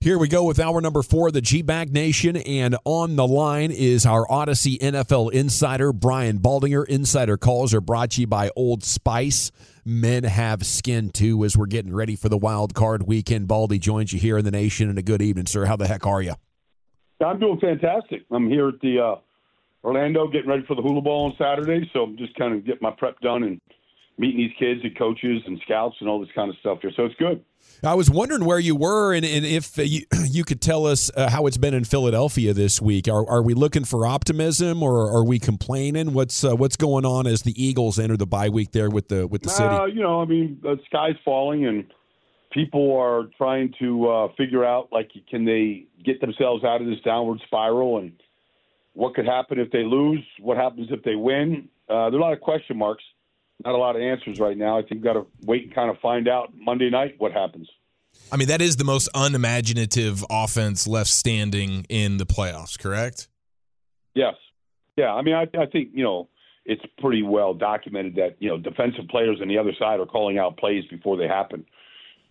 Here we go with hour number four, the G Bag Nation. And on the line is our Audacy NFL insider, Brian Baldinger. Insider calls are brought to you by Old Spice. Men have skin too as we're getting ready for the wild card weekend. Baldy joins you here in the nation and a good evening, sir. How the heck are you? I'm doing fantastic. I'm here at the uh, Orlando getting ready for the Hula Bowl on Saturday, so I'm just kind of getting my prep done and meeting these kids and coaches and scouts and all this kind of stuff here. So it's good. I was wondering where you were and, and if uh, you, you could tell us uh, how it's been in Philadelphia this week. Are, are we looking for optimism or are we complaining? What's uh, what's going on as the Eagles enter the bye week there with the with the city? Uh, you know, I mean, the sky's falling and people are trying to uh, figure out like can they get themselves out of this downward spiral and what could happen if they lose, what happens if they win. Uh, there are a lot of question marks, not a lot of answers right now. I think we've got to wait and kind of find out Monday night what happens. I mean, that is the most unimaginative offense left standing in the playoffs, correct? Yes. Yeah. I mean, I, I think, you know, it's pretty well documented that, you know, defensive players on the other side are calling out plays before they happen.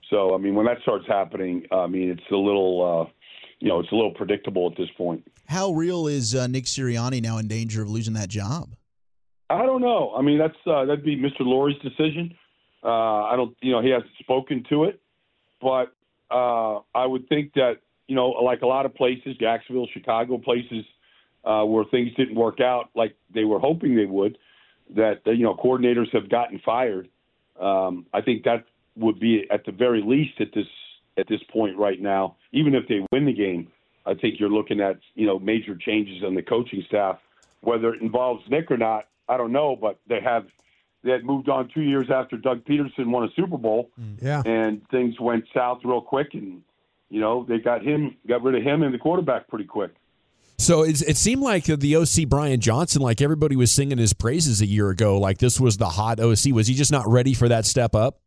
So, I mean, when that starts happening, I mean, it's a little, uh, you know, it's a little predictable at this point. How real is uh, Nick Sirianni now in danger of losing that job? I don't know. I mean, that's uh, that'd be Mr. Lurie's decision. Uh, I don't, you know, he hasn't spoken to it, but uh, I would think that, you know, like a lot of places, Jacksonville, Chicago, places uh, where things didn't work out like they were hoping they would, that you know, coordinators have gotten fired. Um, I think that would be at the very least at this at this point right now. Even if they win the game, I think you're looking at you know major changes on the coaching staff. Whether it involves Nick or not, I don't know, but they have they had moved on two years after Doug Pederson won a Super Bowl, Yeah. and things went south real quick, and you know they got him, got rid of him and the quarterback pretty quick. So it's, it seemed like the OC Brian Johnson, like everybody was singing his praises a year ago, like this was the hot OC. Was he just not ready for that step up?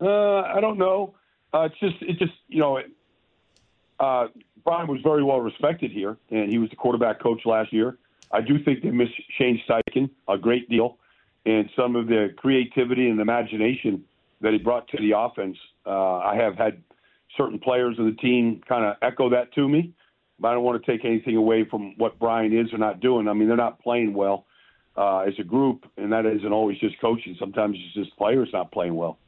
Uh, I don't know. Uh, it's just, it just, you know, it, uh, Brian was very well respected here, and he was the quarterback coach last year. I do think they miss Shane Steichen a great deal, and some of the creativity and imagination that he brought to the offense. Uh, I have had certain players of the team kind of echo that to me, but I don't want to take anything away from what Brian is or not doing. I mean, they're not playing well uh, as a group, and that isn't always just coaching. Sometimes it's just players not playing well.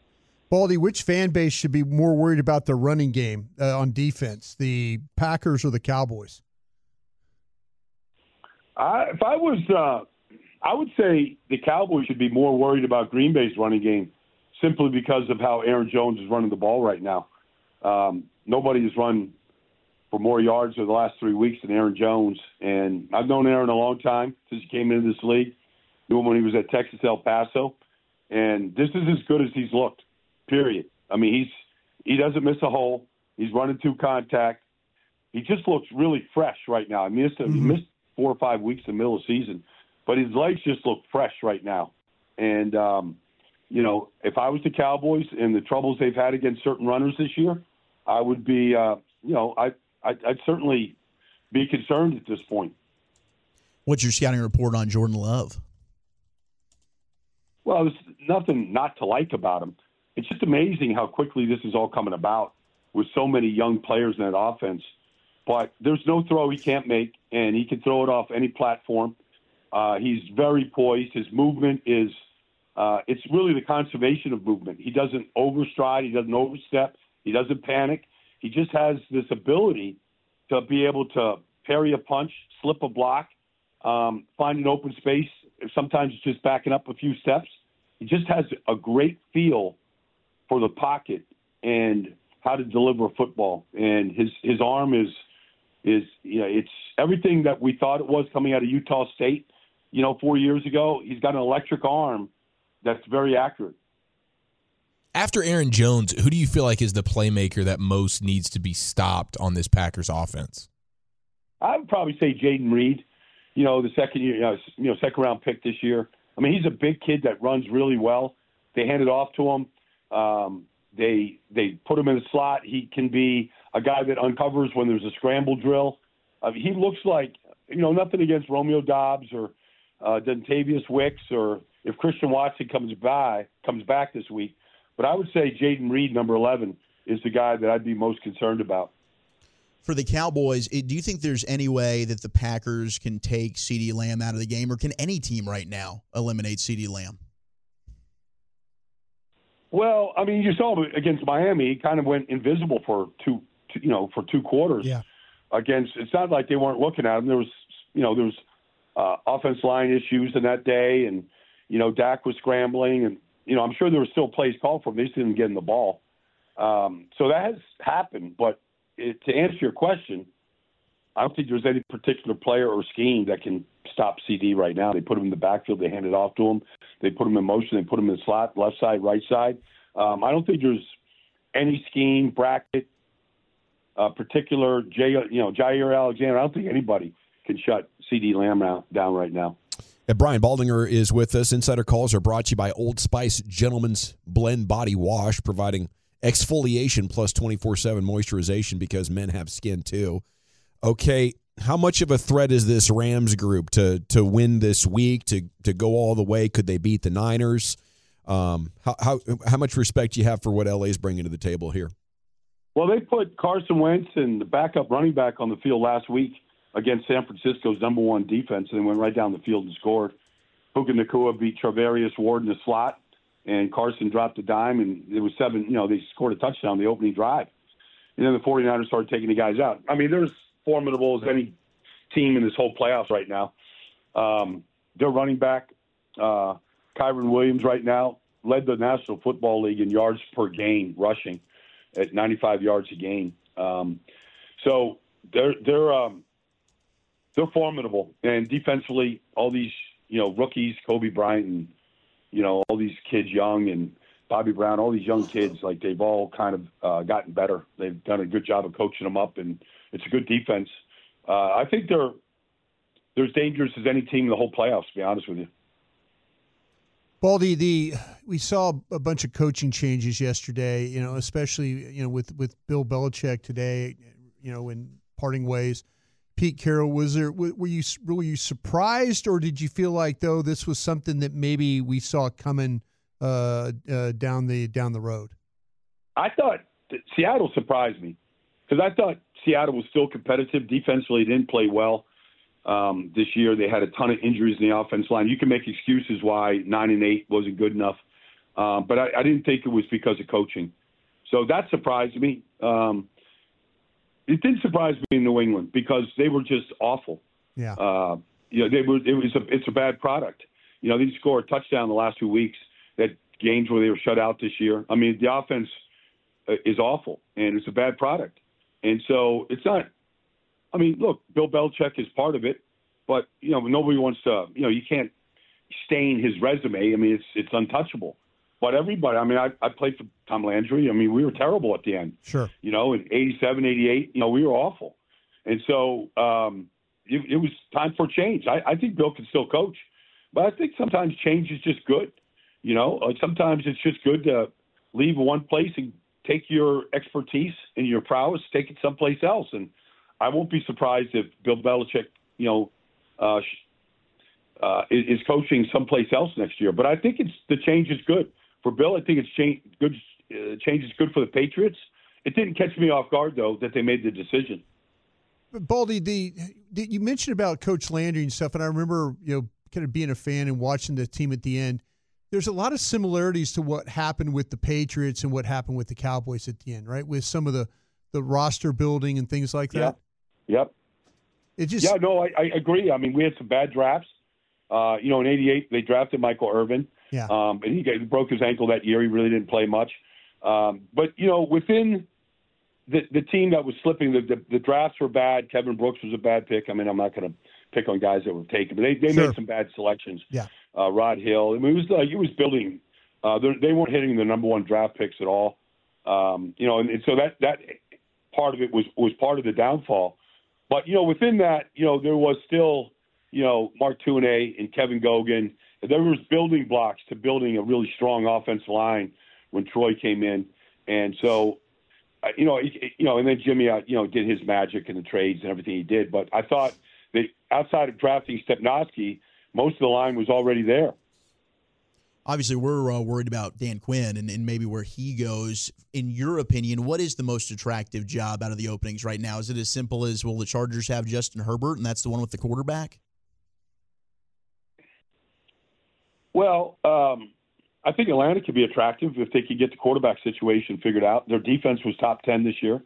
Baldy, which fan base should be more worried about the running game uh, on defense, the Packers or the Cowboys? I, if I was, uh, I would say the Cowboys should be more worried about Green Bay's running game, simply because of how Aaron Jones is running the ball right now. Um, nobody has run for more yards in the last three weeks than Aaron Jones, and I've known Aaron a long time since he came into this league. Knew him when he was at Texas El Paso, and this is as good as he's looked. Period. I mean, he's he doesn't miss a hole. He's running through contact. He just looks really fresh right now. I missed he missed four or five weeks in the middle of the season, but his legs just look fresh right now. And um, you know, if I was the Cowboys and the troubles they've had against certain runners this year, I would be, uh, you know, I I'd, I'd certainly be concerned at this point. What's your scouting report on Jordan Love? Well, there's nothing not to like about him. It's just amazing how quickly this is all coming about with so many young players in that offense. But there's no throw he can't make, and he can throw it off any platform. Uh, he's very poised. His movement is, uh, it's really the conservation of movement. He doesn't overstride, he doesn't overstep, he doesn't panic. he just has this ability to be able to parry a punch, slip a block, um, find an open space. Sometimes it's just backing up a few steps. He just has a great feel for the pocket and how to deliver a football. And his his arm is is you know it's everything that we thought it was coming out of Utah State. You know, four years ago, he's got an electric arm that's very accurate. After Aaron Jones, who do you feel like is the playmaker that most needs to be stopped on this Packers offense? I would probably say Jayden Reed. You know, the second year, you know, you know, second round pick this year. I mean, he's a big kid that runs really well. They hand it off to him. Um, they they put him in a slot. He can be a guy that uncovers when there's a scramble drill. Mean, he looks like you know nothing against Romeo Doubs or uh, Dontayvion Wicks or if Christian Watson comes by comes back this week. But I would say Jayden Reed, number 11, is the guy that I'd be most concerned about. For the Cowboys, do you think there's any way that the Packers can take CeeDee Lamb out of the game, or can any team right now eliminate CeeDee Lamb? Well, I mean, you saw him against Miami, he kind of went invisible for two, two you know, for two quarters. Yeah. Against, it's not like they weren't looking at him. There was, you know, there was uh, offense line issues in that day, and you know, Dak was scrambling, and you know, I'm sure there were still plays called for him. They just didn't get in the ball. Um, so that has happened. But it, to answer your question, I don't think there's any particular player or scheme that can stop CeeDee right now. They put him in the backfield. They hand it off to him. They put him in motion. They put him in the slot, left side, right side. Um, I don't think there's any scheme, bracket, uh, particular, Jay, you know, Jaire Alexander. I don't think anybody can shut CeeDee Lamb out, down right now. Brian Baldinger is with us. Insider calls are brought to you by Old Spice Gentleman's Blend Body Wash, providing exfoliation plus 24 7 moisturization because men have skin too. Okay, how much of a threat is this Rams group to to win this week, to, to go all the way? Could they beat the Niners? Um, how, how, how much respect do you have for what LA is bringing to the table here? Well, they put Carson Wentz and the backup running back on the field last week against San Francisco's number one defense, and they went right down the field and scored. Puka Nacua beat Charvarius Ward in the slot, and Carson dropped a dime, and it was seven. You know, they scored a touchdown the opening drive, and then the 49ers started taking the guys out. I mean, they're as formidable as any team in this whole playoffs right now. Um, their running back, uh, Kyren Williams, right now led the National Football League in yards per game rushing at 95 yards a game. Um, so they're they're um, they're formidable. And defensively, all these you know rookies, Kobe Bryant, and you know all these kids, young and Bobby Brown, all these young kids, like they've all kind of uh, gotten better. They've done a good job of coaching them up, and it's a good defense. Uh, I think they're they're as dangerous as any team in the whole playoffs. To be honest with you. Baldy, the we saw a bunch of coaching changes yesterday. You know, especially you know with with Bill Belichick today. You know, in parting ways. Pete Carroll, was there were you were you surprised, or did you feel like though this was something that maybe we saw coming uh, uh, down the down the road? I thought Seattle surprised me because I thought Seattle was still competitive defensively. Didn't play well um, this year. They had a ton of injuries in the offense line. You can make excuses why nine and eight wasn't good enough, um, but I, I didn't think it was because of coaching. So that surprised me. Um, it didn't surprise me in New England because they were just awful. Yeah. Uh, you know, they were. It was a. It's a bad product. You know, they scored a touchdown the last two weeks. That games where they were shut out this year. I mean, the offense uh, is awful, and it's a bad product. And so it's not. I mean, look, Bill Belichick is part of it, but you know, nobody wants to. You know, you can't stain his resume. I mean, it's it's untouchable. But everybody, I mean, I, I played for Tom Landry. I mean, we were terrible at the end. Sure. You know, in 87, 88, you know, we were awful. And so um, it, it was time for change. I, I think Bill can still coach, but I think sometimes change is just good. You know, uh, sometimes it's just good to leave one place and take your expertise and your prowess, take it someplace else. And I won't be surprised if Bill Belichick, you know, uh, uh, is coaching someplace else next year. But I think it's the change is good for Bill. I think it's change good. Uh, change is good for the Patriots. It didn't catch me off guard though that they made the decision. Baldy, the, the you mentioned about Coach Landry and stuff, and I remember you know kind of being a fan and watching the team at the end. There's a lot of similarities to what happened with the Patriots and what happened with the Cowboys at the end, right? With some of the the roster building and things like that. Yeah. Yep. It just yeah, no, I, I agree. I mean, we had some bad drafts. Uh, you know, in '88 they drafted Michael Irvin. Yeah. Um, and he, got, he broke his ankle that year. He really didn't play much. Um, but you know, within the the team that was slipping, the, the the drafts were bad. Kevin Brooks was a bad pick. I mean, I'm not going to pick on guys that were taken, but they they Sure. made some bad selections. Yeah. Uh, Rod Hill. I mean, it was like it was building. Uh, they- weren't hitting the number one draft picks at all. Um, you know, and, and so that that part of it was was part of the downfall. But you know, within that, you know, there was still, you know, Mark Tuinei and Kevin Gogan. There was building blocks to building a really strong offensive line when Troy came in, and so, uh, you know, you know, and then Jimmy, uh, you know, did his magic in the trades and everything he did. But I thought that outside of drafting Stepnoski, most of the line was already there. Obviously, we're uh, worried about Dan Quinn and, and maybe where he goes. In your opinion, what is the most attractive job out of the openings right now? Is it as simple as will the Chargers have Justin Herbert and that's the one with the quarterback? Well, um, I think Atlanta could be attractive if they could get the quarterback situation figured out. Their defense was top ten this year,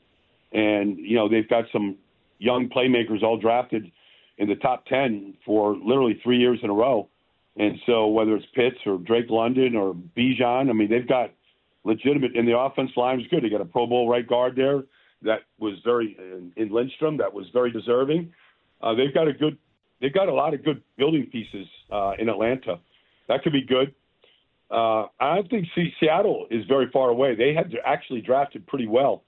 and you know they've got some young playmakers all drafted in the top ten for literally three years in a row. And so whether it's Pitts or Drake London or Bijan, I mean they've got legitimate. And the offense line was good. They got a Pro Bowl right guard there that was very in, in Lindstrom that was very deserving. Uh, they've got a good. They've got a lot of good building pieces uh, in Atlanta. That could be good. Uh, I don't think Se- Seattle is very far away. They had actually drafted pretty well.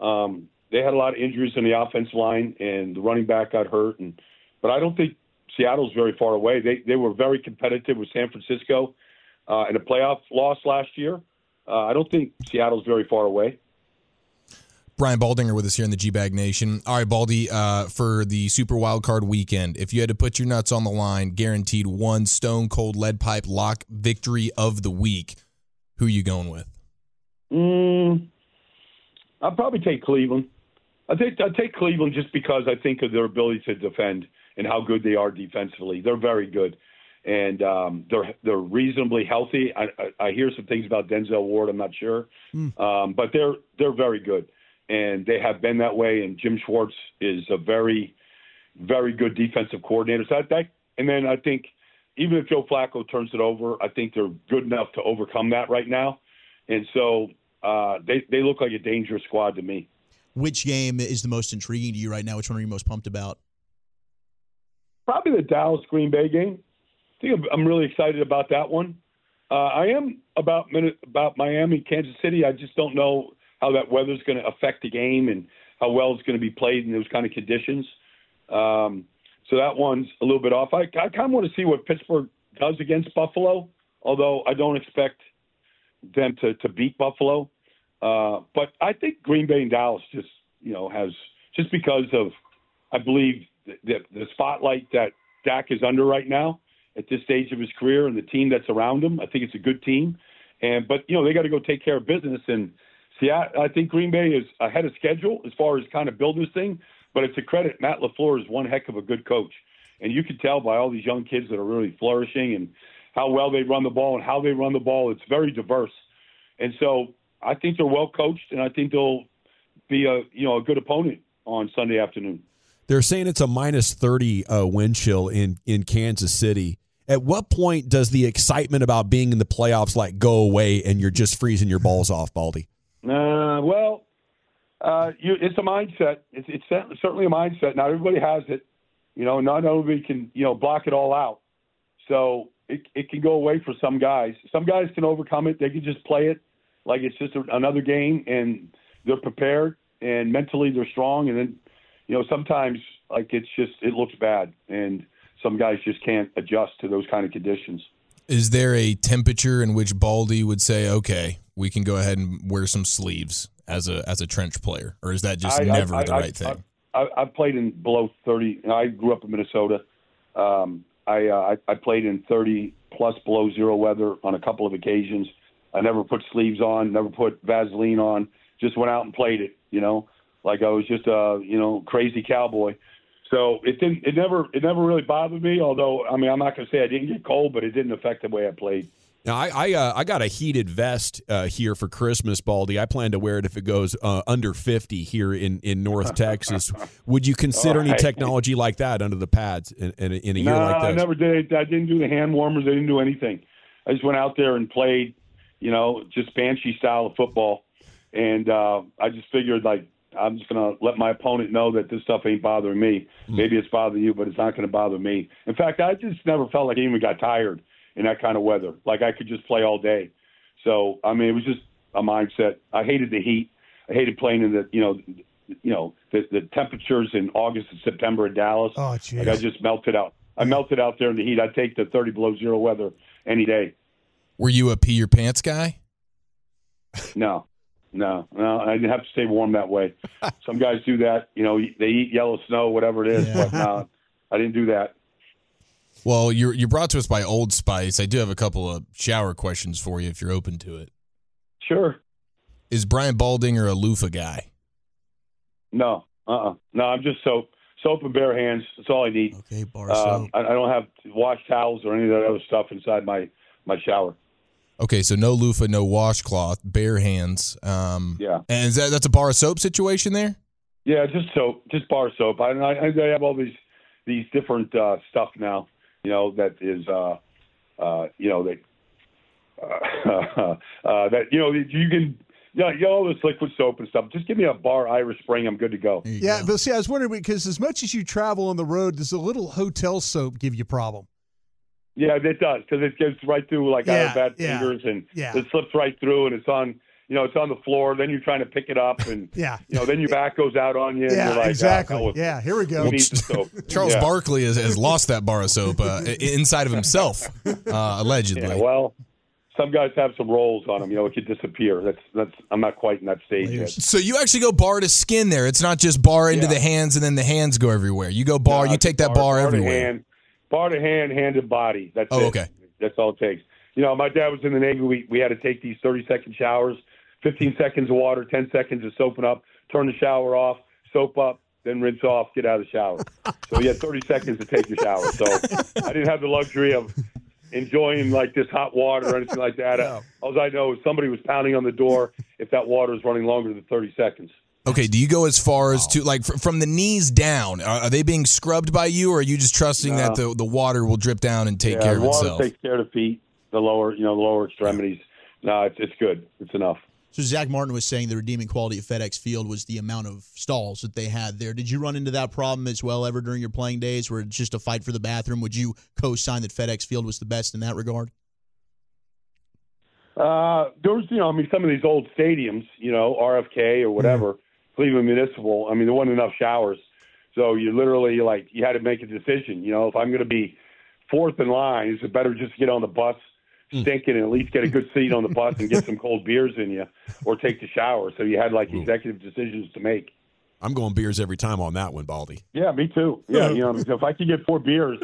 Um, they had a lot of injuries in the offense line, and the running back got hurt. And but I don't think Seattle's very far away. They they were very competitive with San Francisco uh, in a playoff loss last year. Uh, I don't think Seattle's very far away. Brian Baldinger with us here in the G Bag Nation. All right, Baldy, uh, for the Super Wild Card weekend, if you had to put your nuts on the line, guaranteed one stone cold lead pipe lock victory of the week, who are you going with? Mm, I'll probably take Cleveland. I think I'll take Cleveland just because I think of their ability to defend and how good they are defensively. They're very good, and um, they're they're reasonably healthy. I, I, I hear some things about Denzel Ward. I'm not sure, um, but they're they're very good, and they have been that way. And Jim Schwartz is a very very good defensive coordinator. So that, that and then I think even if Joe Flacco turns it over, I think they're good enough to overcome that right now. And so uh, they they look like a dangerous squad to me. Which game is the most intriguing to you right now? Which one are you most pumped about? Probably the Dallas Green Bay game. I think I'm, really excited about that one. Uh, I am about about Miami, Kansas City. I just don't know how that weather's going to affect the game and how well it's going to be played in those kind of conditions. Um, so that one's a little bit off. I, I kind of want to see what Pittsburgh does against Buffalo, although I don't expect them to, to beat Buffalo. Uh, but I think Green Bay and Dallas just, you know, has just because of, I believe, the, the, spotlight that Dak is under right now at this stage of his career and the team that's around him. I think it's a good team. And, but, you know, they got to go take care of business. And see, I, I think Green Bay is ahead of schedule as far as kind of building this thing. But it's a credit. Matt LaFleur is one heck of a good coach. And you can tell by all these young kids that are really flourishing and how well they run the ball and how they run the ball. It's very diverse. And so I think they're well coached, and I think they'll be a you know a good opponent on Sunday afternoon. They're saying it's a minus 30 uh, wind chill in, in Kansas City. At what point does the excitement about being in the playoffs like go away and you're just freezing your balls off, Baldy? Uh, well, uh, you, it's a mindset. It's, it's certainly a mindset. Not everybody has it. You know, not everybody can you know block it all out. So it it can go away for some guys. Some guys can overcome it. They can just play it like it's just a, another game, and they're prepared and mentally they're strong. And then, you know, sometimes like it's just it looks bad, and some guys just can't adjust to those kind of conditions. Is there a temperature in which Baldy would say, okay, we can go ahead and wear some sleeves as a as a trench player, or is that just I- never I- the I- right thing? I, I've played in below 30. and I grew up in Minnesota. Um, I, uh, I I played in 30 plus below zero weather on a couple of occasions. I never put sleeves on, never put Vaseline on. Just went out and played it. You know, like I was just a you know crazy cowboy. So it didn't. It never. It never really bothered me. Although I mean, I'm not going to say I didn't get cold, but it didn't affect the way I played. Now, I I, uh, I got a heated vest uh, here for Christmas, Baldy. I plan to wear it if it goes uh, under fifty here in, in North Texas. Would you consider any technology like that under the pads in, in, a- in a year no, like this? I never did. I didn't do the hand warmers. I didn't do anything. I just went out there and played, you know, just banshee style of football. And uh, I just figured, like, I'm just going to let my opponent know that this stuff ain't bothering me. Hmm. Maybe it's bothering you, but it's not going to bother me. In fact, I just never felt like I even got tired in that kind of weather. Like I could just play all day. So I mean, it was just a mindset. I hated the heat. I hated playing in the, you know, you know, the, the temperatures in August and September in Dallas. Oh, Like. I just melted out. I melted out there in the heat. I'd take the 30 below zero weather any day. Were you a pee your pants guy? No, no, no. I didn't have to stay warm that way. Some guys do that. You know, they eat yellow snow, whatever it is. Yeah. But no, I didn't do that. Well, you're you're brought to us by Old Spice. I do have a couple of shower questions for you if you're open to it. Sure. Is Brian Baldinger a loofah guy? No. Uh. uh No. I'm just soap, soap and bare hands. That's all I need. Okay, bar Um, soap. I, I don't have wash towels or any of that other stuff inside my my shower. Okay, so no loofah, no washcloth, bare hands. Um, Yeah. and is that that's a bar of soap situation there? Yeah, just soap, just bar soap. I, I, I have all these these different uh, stuff now. You know that is, uh, uh, you know that uh, uh, that you know you can. Yeah, you know, all this liquid soap and stuff. Just give me a bar Irish Spring. I'm good to go. Yeah, go. but see, I was wondering because as much as you travel on the road, does a little hotel soap give you a problem? Yeah, it does because it gets right through like Yeah, our bad yeah, fingers and yeah. it slips right through and it's on. You know, it's on the floor. Then you're trying to pick it up and Yeah. you know, then your back goes out on you. and Yeah, you're like, exactly. Oh, yeah, here we go. Who needs the soap? Charles Yeah. Barkley has, has lost that bar of soap uh, inside of himself, uh, allegedly. Yeah, well, some guys have some rolls on them. You know, it could disappear. That's that's. I'm not quite in that stage yet. so you actually go bar to skin there. It's not just bar into Yeah. the hands and then the hands go everywhere. You go bar, No, you it's take that bar, to everywhere. Hand, of hand, hand to body. That's Oh, it. okay. That's all it takes. You know, my dad was in the Navy. We we had to take these 30 second showers, 15 seconds of water, 10 seconds of soaping up, turn the shower off, soap up, then rinse off, get out of the shower. So you had 30 seconds to take your shower. So I didn't have the luxury of enjoying like this hot water or anything like that. All I know is somebody was pounding on the door if that water is running longer than 30 seconds. Okay, do you go as far as to like from the knees down? Are, are they being scrubbed by you, or are you just trusting that the, the water will drip down and take yeah, care of water itself? takes care of the feet, the lower, you know, the lower extremities. No, it's it's good. It's enough. So Zack Martin was saying the redeeming quality of FedEx Field was the amount of stalls that they had there. Did you run into that problem as well ever during your playing days, where it's just a fight for the bathroom? Would you co-sign that FedEx Field was the best in that regard? Uh, there was, you know, I mean, some of these old stadiums, you know, RFK or whatever, Cleveland Municipal. I mean, there wasn't enough showers, so you literally like you had to make a decision. You know, if I'm going to be fourth in line, is it better just to get on the bus, hmm. stinking, and at least get a good seat on the bus and get some cold beers in you, or take the shower? So you had like executive decisions to make. I'm going beers every time on that one, Baldy. Yeah, me too. Yeah, you know, if I could get four beers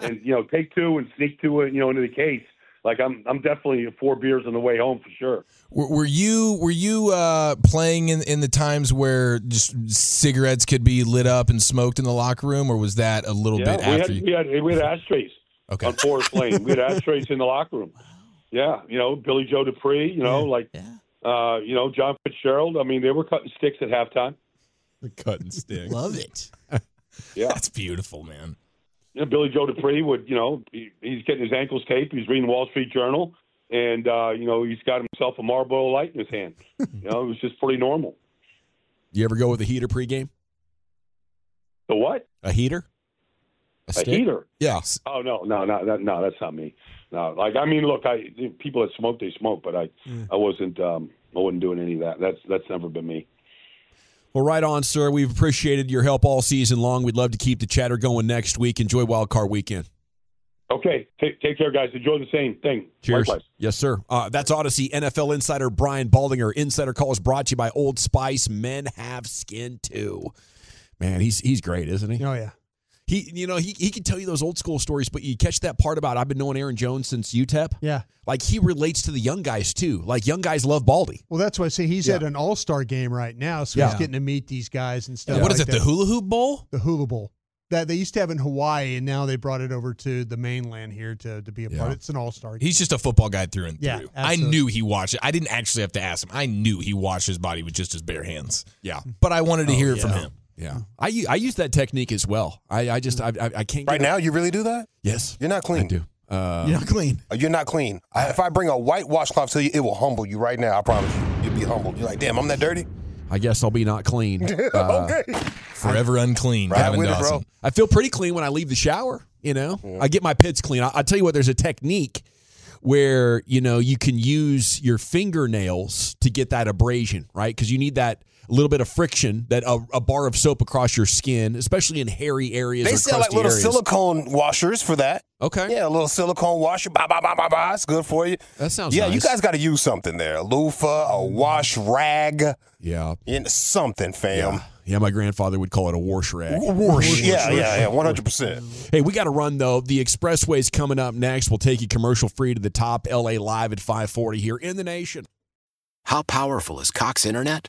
and you know take two and sneak two, you know, into the case, like I'm, I'm definitely four beers on the way home for sure. Were, were you were you uh, playing in, in the times where just cigarettes could be lit up and smoked in the locker room, or was that a little Yeah, bit we after had, you? we had we had ashtrays Okay. on Forest Lane. We had ashtrays in the locker room. Yeah, you know Billy Joe Dupree. You know, like uh, you know John Fitzgerald. I mean, they were cutting sticks at halftime. The cutting sticks. Love it. Yeah, That's beautiful, man. You know, Billy Joe Dupree would. You know, he, he's getting his ankles taped. He's reading Wall Street Journal, and uh, you know he's got himself a Marlboro Light in his hand. You know, it was just pretty normal. You ever go with a heater pregame? The what? A heater? A stick? heater? Yeah. Oh no, no, no, no, no, that's not me. No, like I mean, look, I people that smoke, they smoke, but I, I wasn't, um, I wasn't doing any of that. That's that's never been me. Well, right on, sir. We've appreciated your help all season long. We'd love to keep the chatter going next week. Enjoy Wild Card Weekend. Okay, take take care, guys. Enjoy the same thing. Cheers. Likewise. Yes, sir. Uh, that's Audacy NFL insider Brian Baldinger. Insider call is brought to you by Old Spice. Men have skin too. Man, he's he's great, isn't he? Oh yeah. He, you know, he he can tell you those old school stories, but you catch that part about I've been knowing Aaron Jones since UTEP. Yeah. Like he relates to the young guys too. Like young guys love Baldy. Well, that's why I say he's Yeah. at an All Star game right now, so Yeah. he's getting to meet these guys and stuff. what is like it? The hula hoop bowl? The Hula Bowl. that they used to have in Hawaii, and now they brought it over to the mainland here to, to be a Yeah. part. It's an all star. He's just a football guy through and Yeah, through. I knew he watched it. I didn't actually have to ask him. I knew he washed his body with just his bare hands. Yeah. But I wanted to oh, hear it from him. Yeah. I, I use that technique as well. I, I just, I, I, I can't get Right it- now, you really do that? Yes. You're not clean. I clean. do. Uh, You're not clean. Uh, You're not clean. I, if I bring a white washcloth to you, it will humble you right now. I promise you. You'll be humbled. You're like, damn, I'm that dirty. I guess I'll be not clean. Uh, okay. Forever unclean. Right Gavin with it, bro. I feel pretty clean when I leave the shower. You know, I get my pits clean. I, I'll tell you what. There's a technique where you know you can use your fingernails to get that abrasion, right? Because you need that little bit of friction, that a, a bar of soap across your skin, especially in hairy areas. They or sell like little areas. silicone washers for that. Okay, Yeah, a little silicone washer. Bah, bah, bah, bah, bah. It's good for you. that sounds. Yeah, you guys got to use something there. A loofah, a wash rag, Yeah, in something, fam. yeah, yeah. My grandfather would call it a wash rag. Whoosh. Yeah, yeah, yeah. One hundred percent. Hey, we got to run though. The expressway's coming up next. We'll take you commercial free to the top. LA live at 540 here in the nation. How powerful is Cox Internet?